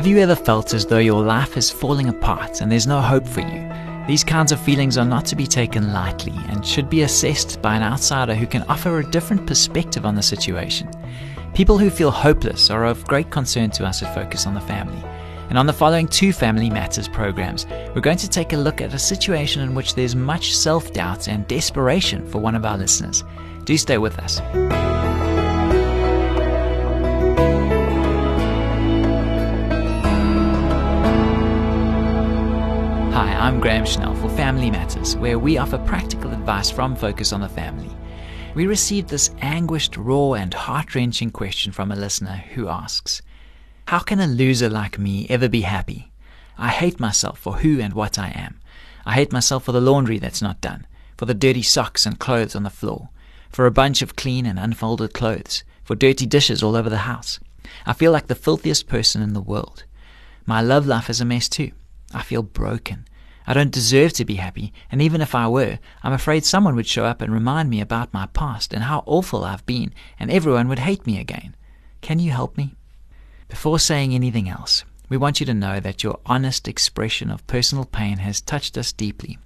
Have you ever felt as though your life is falling apart and there's no hope for you? These kinds of feelings are not to be taken lightly and should be assessed by an outsider who can offer a different perspective on the situation. People who feel hopeless are of great concern to us at Focus on the Family. And on the following two Family Matters programs, we're going to take a look at a situation in which there's much self doubt and desperation for one of our listeners. Do stay with us. I'm Graham Schnell for Family Matters, where we offer practical advice from Focus on the Family. We received this anguished, raw, and heart wrenching question from a listener who asks How can a loser like me ever be happy? I hate myself for who and what I am. I hate myself for the laundry that's not done, for the dirty socks and clothes on the floor, for a bunch of clean and unfolded clothes, for dirty dishes all over the house. I feel like the filthiest person in the world. My love life is a mess too. I feel broken. I don't deserve to be happy, and even if I were, I'm afraid someone would show up and remind me about my past and how awful I've been, and everyone would hate me again. Can you help me? Before saying anything else, we want you to know that your honest expression of personal pain has touched us deeply.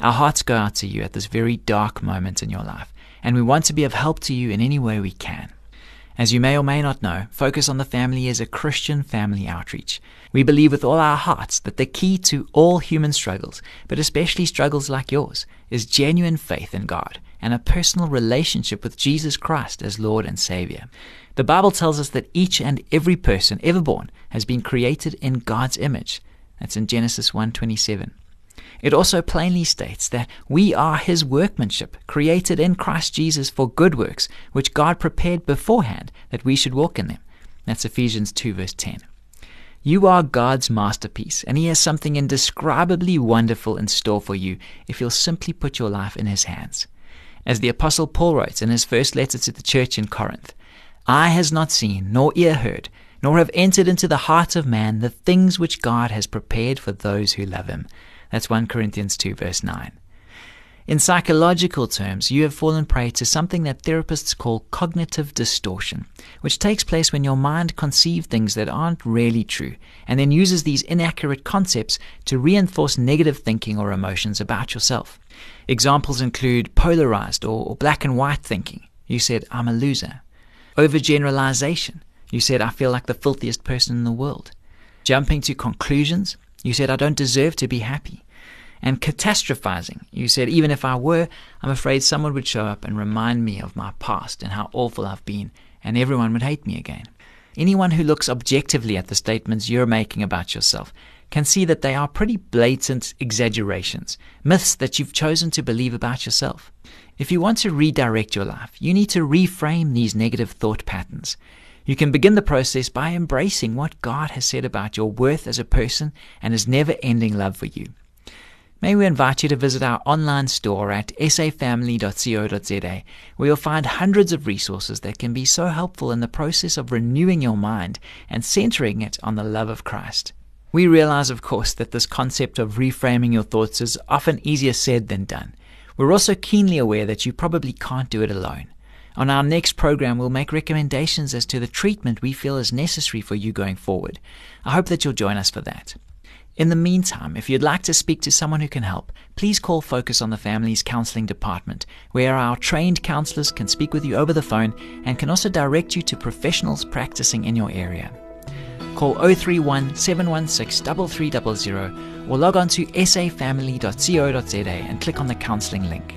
Our hearts go out to you at this very dark moment in your life, and we want to be of help to you in any way we can. As you may or may not know, Focus on the Family is a Christian family outreach. We believe with all our hearts that the key to all human struggles, but especially struggles like yours, is genuine faith in God and a personal relationship with Jesus Christ as Lord and Savior. The Bible tells us that each and every person ever born has been created in God's image. That's in Genesis 1:27. It also plainly states that we are his workmanship, created in Christ Jesus for good works, which God prepared beforehand that we should walk in them. That's Ephesians 2, verse 10. You are God's masterpiece, and He has something indescribably wonderful in store for you if you'll simply put your life in His hands. As the Apostle Paul writes in his first letter to the church in Corinth, Eye has not seen, nor ear heard, nor have entered into the heart of man the things which God has prepared for those who love Him. That's 1 Corinthians 2, verse 9. In psychological terms, you have fallen prey to something that therapists call cognitive distortion, which takes place when your mind conceives things that aren't really true and then uses these inaccurate concepts to reinforce negative thinking or emotions about yourself. Examples include polarized or black and white thinking. You said, I'm a loser. Overgeneralization. You said, I feel like the filthiest person in the world. Jumping to conclusions. You said, I don't deserve to be happy. And catastrophizing. You said, even if I were, I'm afraid someone would show up and remind me of my past and how awful I've been, and everyone would hate me again. Anyone who looks objectively at the statements you're making about yourself can see that they are pretty blatant exaggerations, myths that you've chosen to believe about yourself. If you want to redirect your life, you need to reframe these negative thought patterns. You can begin the process by embracing what God has said about your worth as a person and his never ending love for you. May we invite you to visit our online store at safamily.co.za, where you'll find hundreds of resources that can be so helpful in the process of renewing your mind and centering it on the love of Christ. We realize, of course, that this concept of reframing your thoughts is often easier said than done. We're also keenly aware that you probably can't do it alone. On our next program, we'll make recommendations as to the treatment we feel is necessary for you going forward. I hope that you'll join us for that. In the meantime, if you'd like to speak to someone who can help, please call Focus on the Family's Counseling Department, where our trained counselors can speak with you over the phone and can also direct you to professionals practicing in your area. Call 031 716 3300 or log on to safamily.co.za and click on the counseling link.